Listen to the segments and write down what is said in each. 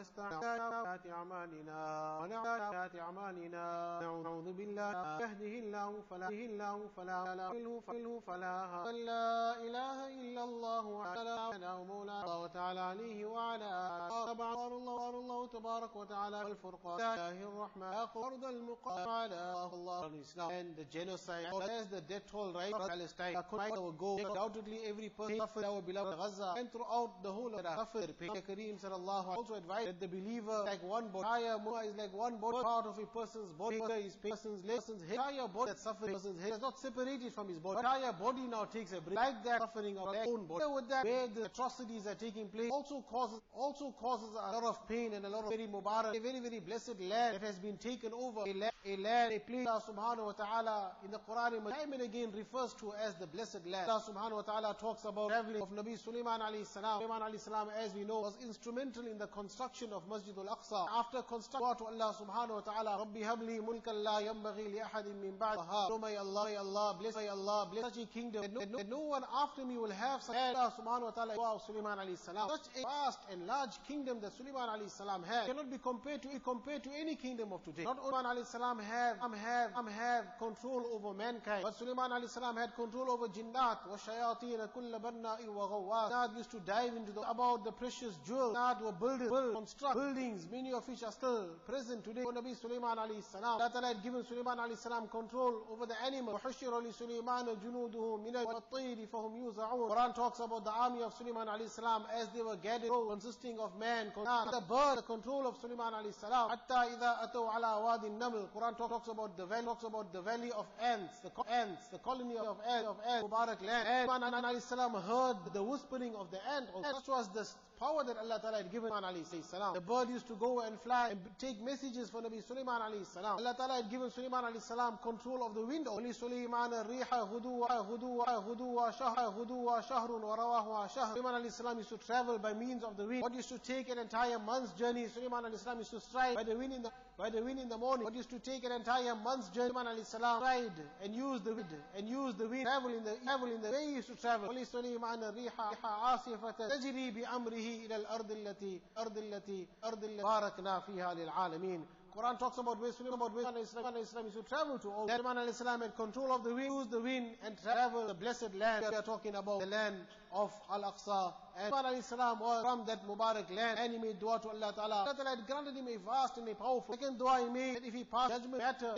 تستعون ونستعين أعمالنا. ونعمات أعمالنا. نعوذ بالله. يهده الله فلا يهده الله فلا فله فلا هادي لا إله إلا الله وعلى أنا مولانا وتعالى عليه وعلى طبعا الله الله تبارك وتعالى الفرقان. الله الرحمن أرض المقام على الله الإسلام. And the genocide as the death toll rate of Palestine. Will go undoubtedly every person suffered our beloved Gaza and throughout the whole of the suffered Kareem sallallahu also advised that the believer like one body entire is like one body part of a person's body his person's leg person's head entire body that suffers person's head is not separated from his body. Entire body now takes a break. Like that suffering of their own body. With that where the atrocities are taking place also causes also causes a lot of pain and a lot of very mubarak a very very blessed land that has been taken over. A land a land a place Allah subhanahu wa ta'ala in the Quran time and again refers to as the blessed land. Allah subhanahu wa ta'ala talks about traveling of Nabi Sulaiman alayhi salam. Sulaiman alayhi salam as we know was instrumental in the construction of Masjid al-Aqsa after construction to Allah subhanahu wa ta'ala Rabbi habli mulkan la yambaghi li ahadin min ba'daha Oh may Allah, may Allah, bless may Allah, bless such a kingdom that no, that no one after me will have such Allah subhanahu wa ta'ala wow Sulaiman alayhi salam. Such a vast and large kingdom that Sulaiman alayhi salam had cannot be compared to compared to any kingdom of today. Not Sulaiman alayhi salam have have have control over mankind but Sulaiman alayhi salam had control over jinnat wa shayateen kull banna'i wa ghawwas Jinnat used to dive into the about the precious jewels. Jinnat were building build, construct buildings many of which are still present today when Nabi Sulaiman alayhi salam Allah Ta'ala had given Sulaiman alayhi salam control over the animal وحشر لسليمان جنوده من الطير فهم يوزعون Quran talks about the army of Sulaiman alayhi salam as they were gathered consisting of man the bird the control of Sulaiman alayhi salam حتى إذا أتوا على وادي النمل Quran talks about the valley talks about the valley of ants the ants the colony of ants of ants Mubarak land and Sulaiman alayhi salam heard the whispering of the ant such was the power that Allah Ta'ala had given Sulaiman alayhi salam. The bird used to go and fly and take messages for Nabi Sulaiman alayhi salam. Allah Ta'ala had given Sulaiman alayhi salam control of the wind only Sulaiman riha huduwa huduwa huduwa shahra huduwa shahrun wa rawahu shahr. Sulaiman alayhi salam used to travel by means of the wind. What used to take an entire month's journey Sulaiman alayhi salam used to stride by the wind in the by the wind in the morning, what used to take an entire month's journey, Sulaiman alayhi salam tried and used the wind, and used the wind, travel in the, travel in the way he used to travel. Holy Sulaiman riha, riha asifata, tajri bi amrihi ila al-ard allati, ard allati, ard allati, barakna fiha lil alamin. Quran talks about ways Sulaiman about ways Islam Islam is to travel to all Sulaiman alayhi salam had control of the wind, use the wind and travel the blessed land. We are talking about the land of Al-Aqsa. And salam was from that Mubarak land and he made dua to Allah Ta'ala. Allah Ta'ala had granted him a vast and a powerful. Second dua he made that if he passed judgment matter,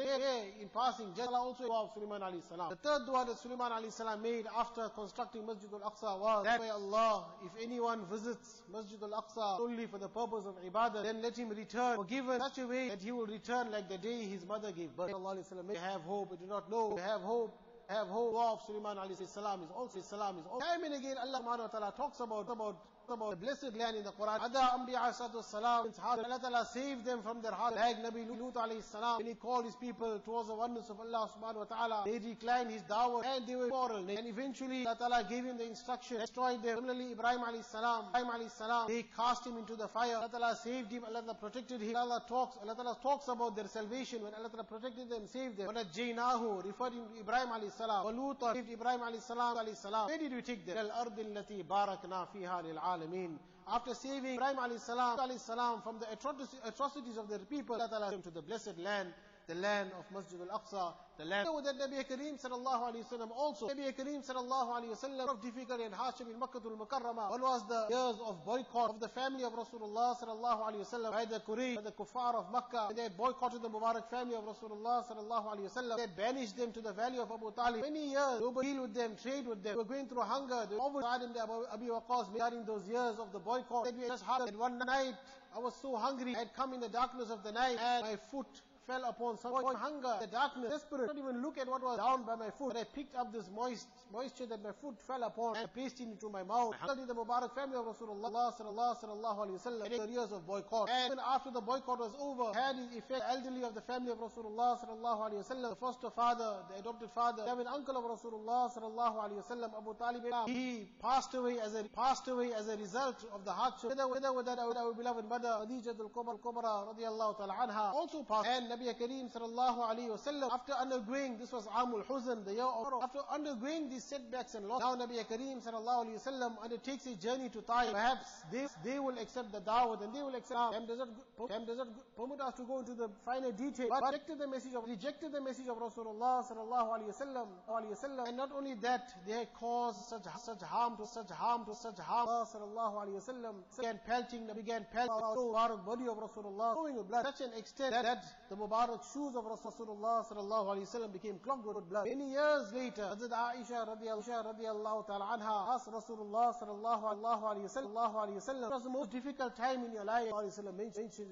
in passing, judgment also of Sulaiman alayhi salam. The third dua that Sulaiman alayhi salam made after constructing Masjid al-Aqsa was that way Allah, if anyone visits Masjid al-Aqsa only for the purpose of ibadah, then let him return forgiven such a way that he will return like the day his mother gave birth. Allah may have hope, we do not know, we have hope. Have hope of Sulaiman alayhi salam is also salam is also. Time and again Allah subhanahu wa ta'ala talks about about about blessed land in the Quran. Other Anbiya salam, Allah Ta'ala saved them from their hard like Nabi Lut alayhi salam. When he called his people towards the oneness of Allah subhanahu wa ta'ala, they declined his dawah and they were moral. And eventually Allah Ta'ala gave him the instruction, destroyed them. Similarly, Ibrahim alayhi salam, Ibrahim alayhi salam, they cast him into the fire. Allah Ta'ala saved him, Allah Ta'ala protected him. Allah talks, Allah Ta'ala talks about their salvation when Allah Ta'ala protected them, saved them. Jainahu referred to Ibrahim alayhi salam. Walut saved Ibrahim alayhi salam alayhi salam. Where did we take them? Al-Ardil Lati Barakna Fiha Lil Alameen. After saving Ibrahim alayhi salam, from the atrocities of their people, Allah Ta'ala him to the blessed land the land of Masjid al-Aqsa, the land that Nabi Kareem sallallahu alayhi wasallam also, Nabi Kareem sallallahu alayhi wasallam of difficulty and hardship in Makkah al-Mukarramah. What was the years of boycott of the family of Rasulullah sallallahu alayhi wasallam by the Quraysh, by the kuffar of Makkah, they boycotted the Mubarak family of Rasulullah sallallahu alayhi wasallam. They banished them to the valley of Abu Talib. Many years, nobody deal with them, trade with them. They were going through hunger. They were in the Abi Waqas during those years of the boycott. That we just had. One night, I was so hungry. I had come in the darkness of the night, and my foot fell upon someone hunger, the darkness, desperate. Not even look at what was down by my foot. But I picked up this moist moisture that my foot fell upon and placed it into my mouth. Studied the Mubarak family of Rasulullah sallallahu alayhi wa sallam. The years of boycott. And even after the boycott was over, had its effect. The elderly of the family of Rasulullah sallallahu alayhi wa sallam. The foster father, the adopted father, the uncle of Rasulullah sallallahu alayhi wa sallam, Abu Talib. He passed away as a passed away as a result of the hardship. Together with that, our beloved mother, Khadija al-Kubra, al-Kubra radiyallahu ta'ala anha, also passed. And Nabi Kareem sallallahu alayhi wasallam, after undergoing, this was Amul Huzn, the year of sorrow, after undergoing these setbacks and losses, now Nabi Kareem sallallahu alayhi wasallam undertakes a journey to Taif. Perhaps they, they will accept the da'wah and they will accept, Time does not, time does not permit us to go into the finer detail, but rejected the message of, rejected the message of Rasulullah sallallahu alayhi wasallam, and not only that, they caused such, such harm to such harm to such harm, sallallahu alayhi wasallam, began pelting, began pelting the Mubarak body of Rasulullah, with blood, such an extent that, that the Mubarak shoes of Rasulullah sallallahu alayhi wasallam became clogged with blood. Many years later, Hazrat Aisha radiallahu ta'ala anha asked Rasulullah sallallahu alayhi wasallam, it was the most difficult time in your life, mentioned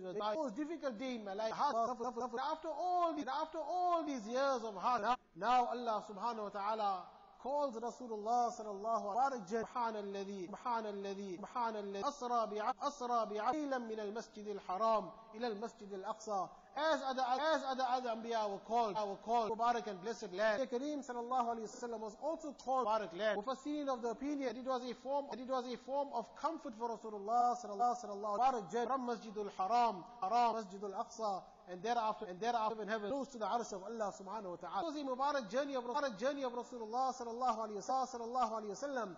the most difficult day in my life. After all, after all these years of hard, now Allah subhanahu wa ta'ala calls Rasulullah sallallahu alaihi wasallam سبحان الذي سبحان الذي سبحان الذي أسرى أسرى بعيلا من المسجد الحرام إلى المسجد الأقصى as other as other other Anbiya were called, were called Mubarak and blessed land. The Kareem sallallahu alayhi wasallam was also called Mubarak land. Mufassirin of the opinion it was a form it was a form of comfort for Rasulullah sallallahu sallallahu Mubarak from Masjidul Haram, Haram, Masjidul Aqsa, and thereafter and thereafter in heaven close to the arsh of Allah subhanahu wa ta'ala. It was a Mubarak journey of Mubarak journey of Rasulullah sallallahu alayhi wasallam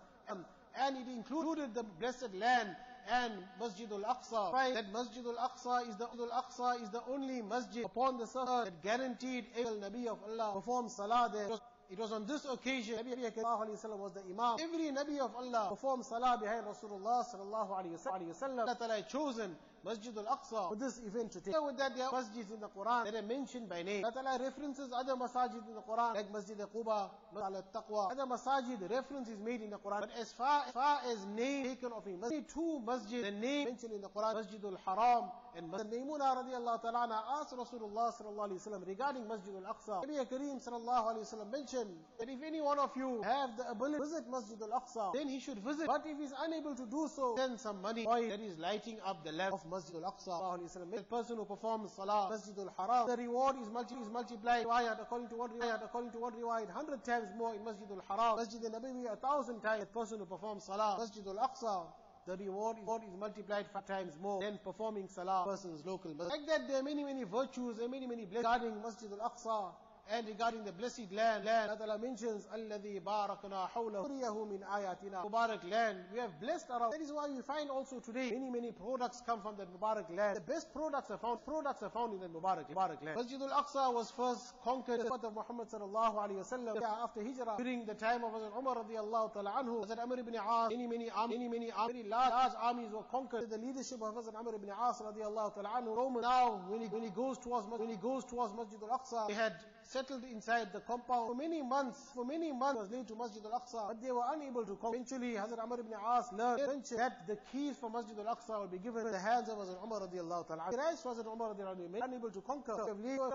and it included the blessed land and Masjid al-Aqsa. Right? That Masjid al-Aqsa is the al-Aqsa is the only masjid upon the surface that guaranteed every Nabi of Allah perform salah there. It was on this occasion Nabi Sallallahu was the Imam. Every Nabi of Allah performed salah behind Rasulullah sallallahu alayhi wa sallam. Allah chosen Masjid al-Aqsa for this event to take. With that, there are masjids in the Quran that are mentioned by name. Allah Ta'ala references other masajid in the Quran, like Masjid al-Quba, Masjid al-Taqwa. Other masajid reference is made in the Quran. But as far, as far as name taken of a masjid, two masjid, the name mentioned in the Quran, Masjid al-Haram and Masjid Maymuna radiallahu ta'ala asked Rasulullah sallallahu alayhi wa regarding Masjid al-Aqsa. Nabi Kareem sallallahu alayhi wa mentioned that if any one of you have the ability to visit Masjid al-Aqsa, then he should visit. But if he's unable to do so, then some money that is lighting up the lamp of Masjid al-Aqsa. The person who performs Salah, Masjid al-Haram, the reward is, multi is multiplied riwayat, according to one riwayat, according to one riwayat, hundred times more in Masjid al-Haram. Masjid al-Nabawi, a thousand times. The person who performs Salah, Masjid al-Aqsa, the reward is multiplied five times more than performing salah person's local masjid. Like that, there are many, many virtues, there are many, many blessings regarding Masjid al-Aqsa and regarding the blessed land, land Allah mentions, الَّذِي بَارَكْنَا حَوْلَهُ رِيَهُ مِنْ آيَاتِنَا Mubarak land. We have blessed around. That is why we find also today many, many products come from that Mubarak land. The best products are found, products are found in that Mubarak, Mubarak land. Masjid al-Aqsa was first conquered the of Muhammad sallallahu alayhi wa sallam after Hijrah during the time of Hazrat Umar radiallahu ta'ala anhu. Hazrat Amr ibn As, many, many, many, many, many large, large armies were conquered. The leadership of Hazrat Amr ibn As radiallahu ta'ala anhu. Roman now, when he, when he goes towards, when he goes towards Masjid al-Aqsa, he had settled inside the compound for many months. For many months was linked to Masjid al-Aqsa, but they were unable to come. Eventually, Hazrat Amr ibn As learned that the keys for Masjid al-Aqsa will be given in the hands of Hazrat Umar radiallahu ta'ala. He writes Hazrat Umar radiallahu ta'ala, unable to conquer,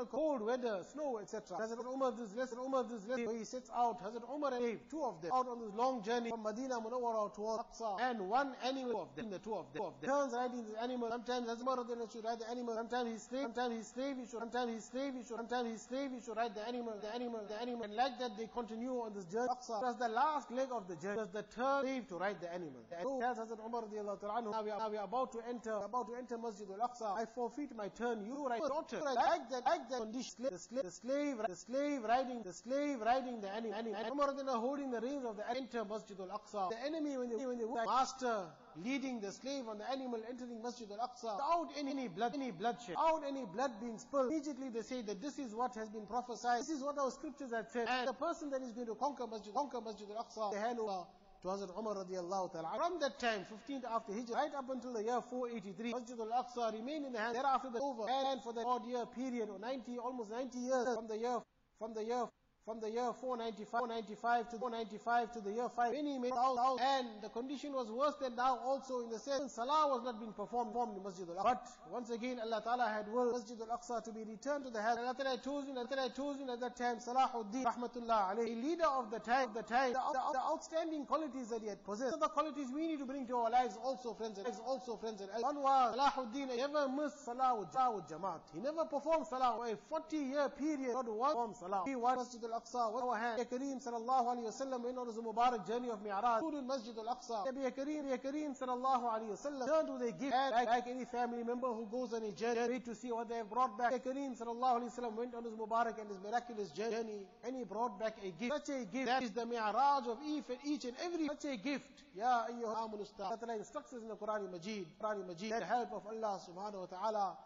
cold weather, snow, etc. Hazrat Umar this lesson, Umar this lesson, he sets out, Hazrat Umar and two of them, out on this long journey from Medina Munawwara towards Aqsa, and one animal of them, the two of them, two of them. turns riding this animal, sometimes Hazrat Umar should ride the animal, sometimes his slave, sometimes slave, he should, sometimes slave, he should, sometimes his slave, he should ride the animal, the animal, the animal, and like that they continue on this journey. Aqsa was the last leg of the journey, was the turn slave to ride the animal. So, tells Hazrat Umar radiallahu ta'ala, now we, are, now we are about to enter, about to enter Masjid al-Aqsa. I forfeit my turn, you ride daughter. Like that, like that condition, the slave, the slave, the slave riding, the slave riding the animal, Umar radiallahu holding the reins of the enter Masjid al-Aqsa. The enemy, when they, when they master leading the slave on the animal entering Masjid al-Aqsa without any blood, any bloodshed, without any blood being spilled. Immediately they say that this is what has been prophesied, this is what our scriptures have said, and the person that is going to conquer Masjid, conquer Masjid al-Aqsa, the hand over to Hazrat Umar radiallahu ta'ala. From that time, 15th after Hijrah, right up until the year 483, Masjid al-Aqsa remained in the hands, thereafter the over, and for the odd year period, or 90, almost 90 years, from the year, from the year from the year 495, 495 to 495 to the year 5, many, many thousand, and the condition was worse than now also in the sense Salah was not being performed, performed in Masjid al-Aqsa. But once again, Allah Ta'ala had willed Masjid al-Aqsa to be returned to the hands. Allah Ta'ala you, Allah Ta'ala you at that time, Salahuddin, rahmatullah alayhi, leader of the time, the time, the, the, the, outstanding qualities that he had possessed. So the qualities we need to bring to our lives also, friends and also, friends and One was, Salahuddin never missed Salah with Jamaat. He never performed Salah for a 40 year period, not one performed Salah. He was Masjid al al-Aqsa with our Kareem sallallahu alayhi wa sallam went on his Mubarak journey of Mi'raj, to Masjid al-Aqsa. Nabi Kareem, Nabi Kareem sallallahu alayhi wa sallam turned a gift like, any family member who goes on a journey to see what they have brought back. Nabi Kareem sallallahu alayhi wa sallam went on his Mubarak and his miraculous journey and he brought back a gift. Such a gift that is the Mi'raj of each and every such a gift. Ya ayyuha amanu Allah instructs us in the Quran Majid, Quran Majid, the help of Allah subhanahu wa ta'ala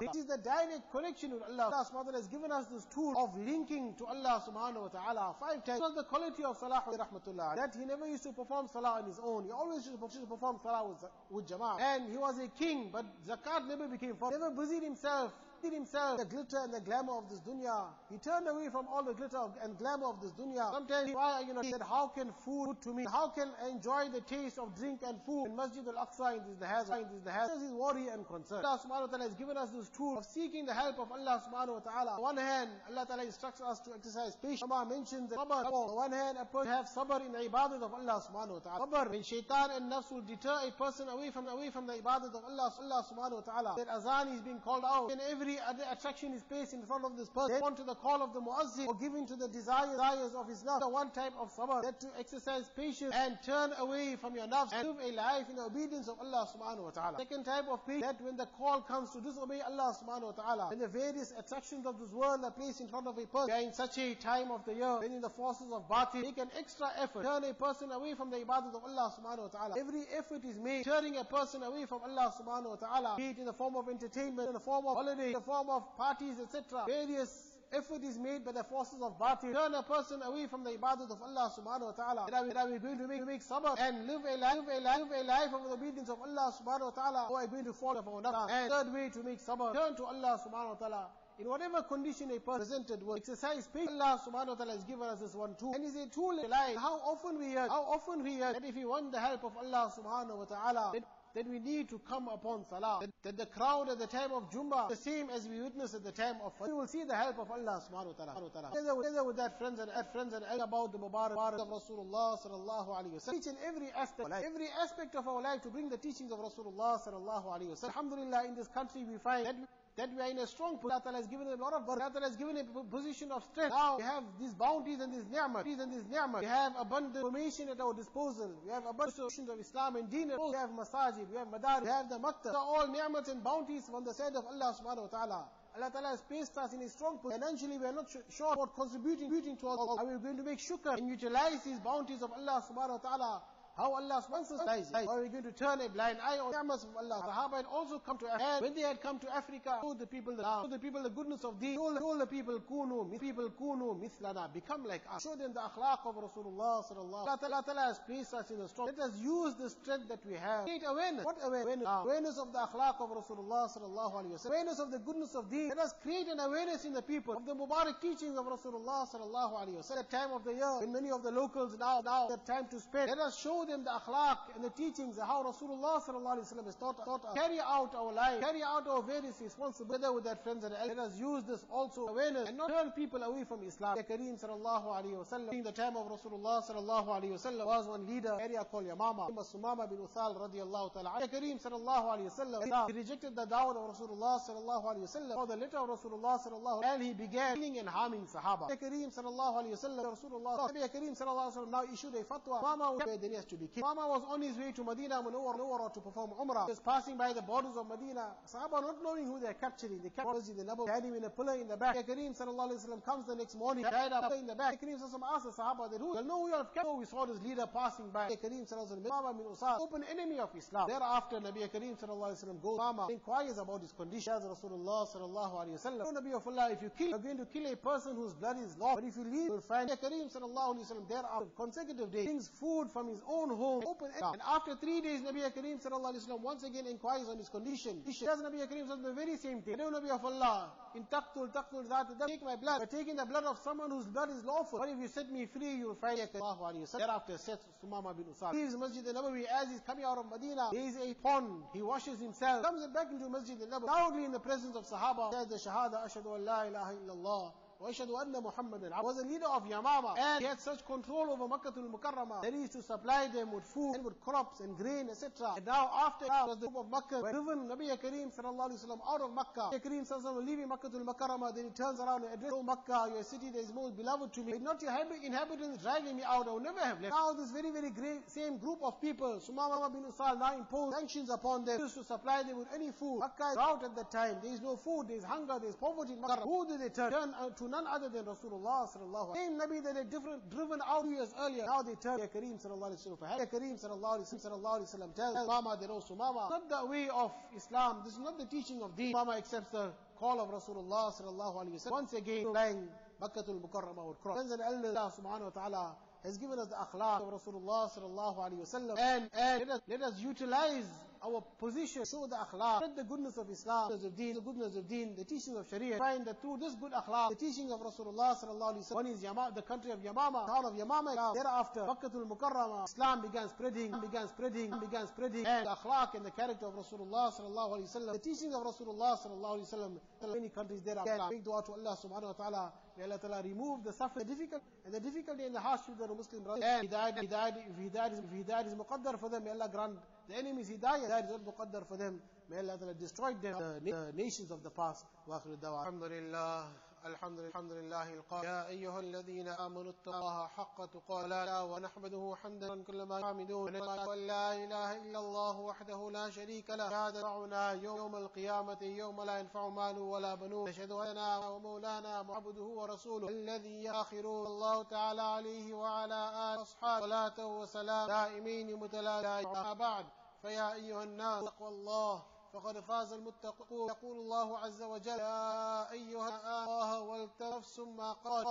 this is the direct connection with Allah. Allah subhanahu wa ta'ala has given us this tool of linking to Allah subhanahu wa ta'ala five times. That's the quality of Salah rahmatullah. That he never used to perform Salah on his own. He always used to perform Salah with, with Jama'ah. And he was a king, but Zakat never became Never busied himself himself the glitter and the glamour of this dunya. He turned away from all the glitter and glamour of this dunya. Sometimes why you know he said, how can food to me? How can I enjoy the taste of drink and food in Masjid al-Aqsa in this the hazard, in this the hazard. This is worry and concern. Allah subhanahu wa ta'ala has given us this tool of seeking the help of Allah subhanahu wa ta'ala. On one hand, Allah ta'ala instructs us to exercise patience. Allah mentions that sabr. On one hand, a person have sabr in the ibadat of Allah subhanahu wa ta'ala. Sabr, when shaitan and nafs will deter a person away from away from the ibadat of Allah, subhanahu wa ta'ala. That azan is being called out. And every every attraction is placed in front of this person. They want to the call of the muazzin or giving to the desires, of his nafs. The one type of sabr, that to exercise patience and turn away from your nafs and live a life in obedience of Allah subhanahu wa ta'ala. Second type of patience, that when the call comes to disobey Allah subhanahu wa ta'ala, when the various attractions of this world are placed in front of a person, in such a time of the year, when in the forces of batil, make an extra effort, turn a person away from the ibadat of Allah subhanahu wa ta'ala. Every effort is made, turning a person away from Allah subhanahu wa ta'ala, be it in the form of entertainment, in the form of holiday, the form of parties, etc. Various effort is made by the forces of batil. Turn a person away from the ibadat of Allah subhanahu wa ta'ala. That are we going to make, make sabr and live a life, a life, a life of the obedience of Allah subhanahu wa ta'ala. Or are going to fall our nafs? And third way to make sabr, turn to Allah subhanahu wa ta'ala. In whatever condition a person presented with, exercise patience. Allah subhanahu wa ta'ala has given us this one tool. And is a tool in life. How often we hear, how often we hear that if we want the help of Allah subhanahu wa ta'ala, that we need to come upon salah. That, that, the crowd at the time of Jummah, the same as we witness at the time of Fajr. We will see the help of Allah subhanahu wa ta'ala. Together, with that friends and friends and about the Mubarak of Rasulullah sallallahu alayhi wa sallam. Each and every aspect, every aspect of our life to bring the teachings of Rasulullah sallallahu alayhi wa. Alhamdulillah, in this country we find that that we are in a strong position. Allah has given a lot of. Allah has given a position of strength. Now we have these bounties and these ni'mah. These and these ni'mah. We have abundant information at our disposal. We have abundant solutions of Islam and deen. We have masajid. We have madar. We have the maktab. These are all ni'mahs and bounties from the side of Allah subhanahu wa ta'ala. Allah Ta'ala has placed us in a strong position. Financially, we are not sure about contributing, contributing to all. Are we going to make shukr and utilize these bounties of Allah subhanahu wa ta'ala how Allah to How are we going to turn a blind eye on the ni'mas of Allah? Sahaba had also come to Africa. When they had come to Africa, told the people the, told the people the goodness of deen. Told, told the people, kunu, people kunu mithlana, become like us. Show them the akhlaq of Rasulullah sallallahu wasallam. Allah Ta'ala has placed us in a strong. Let us use the strength that we have. Create awareness. What awareness? Awareness of the akhlaq of Rasulullah sallallahu alaihi wasallam. Awareness of the goodness of deen. Let us create an awareness in the people of the Mubarak teachings of Rasulullah sallallahu alaihi wasallam. At the time of the year, when many of the locals now, now, have time to spend. Let us show them the akhlaq and the teachings of how Rasulullah sallallahu has taught, taught us. Carry out our life, carry out our various responsibilities with our friends and let us use this also awareness and not turn people away from Islam. The Kareem sallallahu alayhi wa sallam, in the time of Rasulullah sallallahu alayhi wa sallam, was one leader, area called Yamama, Sumama bin Uthal radiallahu ta'ala. The Kareem sallallahu alayhi wa sallam, he rejected the dawah of Rasulullah sallallahu alayhi wa sallam, or the letter of Rasulullah sallallahu and he began killing and harming Sahaba. The Kareem sallallahu alayhi wa sallam, Rasulullah, Kareem sallallahu alayhi wa sallam now issued a fatwa, Mama was to be killed. Was on his way to Medina Munawwara to perform Umrah. He was passing by the borders of Medina. Sahaba not knowing who they're capturing. They captured the Nabi, had him in a pillar in the back. Kareem sallallahu alayhi wa comes the next morning, tied up in the back. Kareem sallallahu asked the Sahaba that who? Well, no, we have captured. We saw this leader passing by. Kareem sallallahu alayhi wa bin Usad, open enemy of Islam. Thereafter, Nabi Kareem sallallahu alayhi wa goes Mama, inquires about his condition. As Rasulullah sallallahu alayhi wa sallam, oh, Nabi of Allah, if you kill, you're going to kill a person whose blood is lost. But if you leave, you'll find Kareem sallallahu alayhi wa sallam, thereafter, consecutive days, brings food from his own home, open and after three days, Nabi Kareem sallallahu once again inquires on his condition. He says Nabi Kareem sallallahu the very same thing. O Nabi of Allah, in taqtul, taqtul, that, take my blood. By taking the blood of someone whose blood is lawful. But if you set me free, you will find Sallallahu alayhi wa Thereafter says Sumama bin Usad. Is Masjid al-Nabawi as he's coming out of Medina. There is a pond. He washes himself. Comes back into Masjid al-Nabawi. Proudly in the presence of Sahaba. Says the Shahada, Ashadu an la ilaha illallah. وأشهد أن محمدا was a leader of Yamama and he had such control over Makkah al-Mukarramah that he used to supply them with food and with crops and grain etc. And now after that was the group of Makkah when driven Nabi Kareem sallallahu alayhi wa out of Makkah. Nabi Kareem sallallahu leaving Makkah al-Mukarramah then he turns around and addresses Makkah, your city that is most beloved to me. Not your inhabitants driving me out, I would never have left. Now this very very great same group of people, Sumama bin Usal now imposed sanctions upon them to supply them with any food. Makkah is out at that time. There is no food, there is hunger, there is poverty in Makkah. Who did they turn? Turn to none other than Rasulullah sallallahu. Same Nabi that had different, driven out years earlier. Now they turn to Kareem sallallahu alayhi wa sallam. Kareem sallallahu alayhi wa sallam tells Mama they know Sumama. Not the way of Islam. This is not the teaching of deen. Mama accepts the call of Rasulullah sallallahu alayhi wa sallam. Once again, flying Makkatul Mukarramah would cross. Then Allah subhanahu wa ta'ala has given us the akhlaq of Rasulullah sallallahu alayhi wa sallam. And, and let, us, let us utilize our position, show the akhlaq, spread the goodness of Islam, the deen, the goodness of deen, the teaching of Sharia. Find that through this good akhlaq, the teaching of Rasulullah sallallahu alaihi wasallam, one is Yama, the country of Yamama, town of Yamama. Thereafter, Makkatul Mukarramah, Islam began spreading, began spreading, began spreading, and the akhlaq and the character of Rasulullah sallallahu alaihi wasallam, the teaching of Rasulullah sallallahu alaihi wasallam, many countries thereafter. Make dua to Allah subhanahu wa ta'ala. May Allah ta'ala remove the suffering, the difficult, and the difficulty and the hardship that a Muslim brother. And Hidayat, Hidayat, if Hidayat is, if Hidayat is muqaddar for them, may Allah grant the enemies, hidayah, that is not muqaddar for them. May Allah destroy them, the nations of the past. Wa. Alhamdulillah. الحمد لله الحمد لله القائل يا أيها الذين آمنوا اتقوا الله حق تقاته ونحمده حمدا كل ما يعمدون وأن لا إله إلا الله وحده لا شريك له. شهادة معنا يوم القيامة يوم لا ينفع مال ولا بنون. نشهد أننا ومولانا معبده ورسوله الذي يآخر الله تعالى عليه وعلى آله وأصحابه. صلاة وسلام دائمين متلازمين. بعد فيا أيها الناس تقوى الله. فقد فاز المتقون. يقول الله عز وجل يا أيها الله ولتنفس ما قال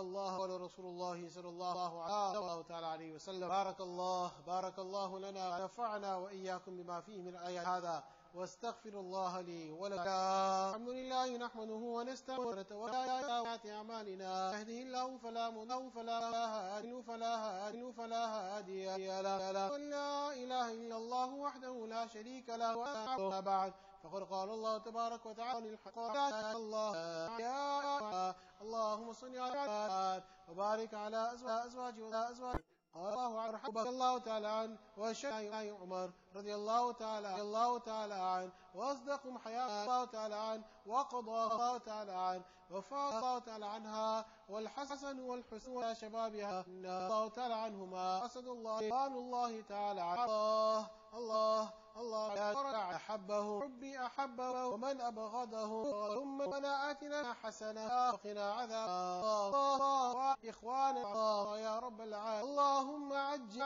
الله ورسول الله صلى الله عليه تعالى عليه وسلم بارك الله بارك الله لنا ونفعنا وإياكم بما فيه من الآيات. هذا واستغفر الله لي ولكم. الحمد لله نحمده ونستعينه ونتوكل أعمالنا. يهده الله فلا مضل فلا هادي فلا هادي فلا هادي له. ولا إله إلا الله وحده لا شريك له. وأما بعد فقد قال الله تبارك وتعالى الحق. الله يا اللهم صل على وبارك على أزواج وأزواج قال الله عنه رضي الله تعالى عنه وشاي عمر رضي الله تعالى رضي الله تعالى عنه واصدقهم حياة الله تعالى عنه وقضى الله تعالى عنه وفاء الله تعالى عنها والحسن والحسن ولا شبابها الله تعالى عنهما أسد الله الله تعالى عنه. الله الله. الله أحبه حبي أحبه ومن أبغضه ثم ربنا آتنا حسنة وقنا عذاب الله إخوانا يا رب العالمين. اللهم عجل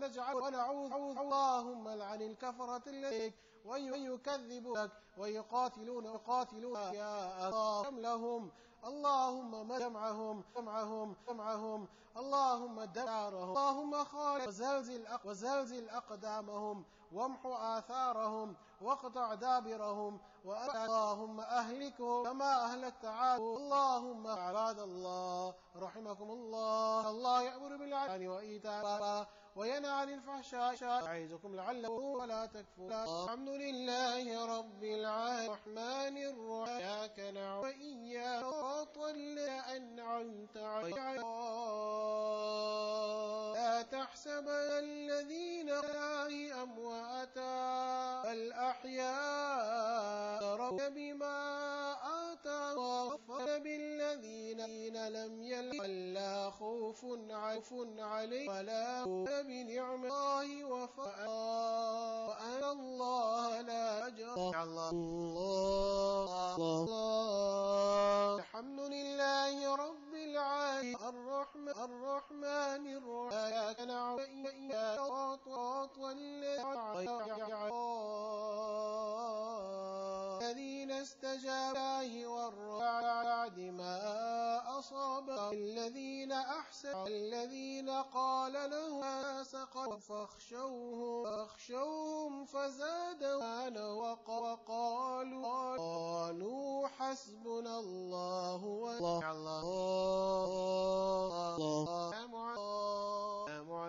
نجعل ونعوذ اللهم لعن الكفرة الذين ويكذبونك ويقاتلون ويقاتلون يا أثام لهم؟ اللهم جمعهم جمعهم جمعهم. اللهم دمرهم اللهم خالق وزلزل وزلزل أقدامهم وامحو آثارهم واقطع دابرهم. اللهم أهلكهم كما أهلكت عاد. اللهم عباد الله رحمكم الله. الله يأمر بالعدل وإيتاء وينهى عن الفحشاء يعظكم لعلكم ولا تكفرون الحمد لله رب العالمين. الرحمن الرحيم. إياك نعبد وإياك أنعمت لا تحسب الذين الله أمواتا بل أحياء بالذين لم يلقوا لا خوف عليه ولا بنعم الله وفاء. الله لا أجر الله الله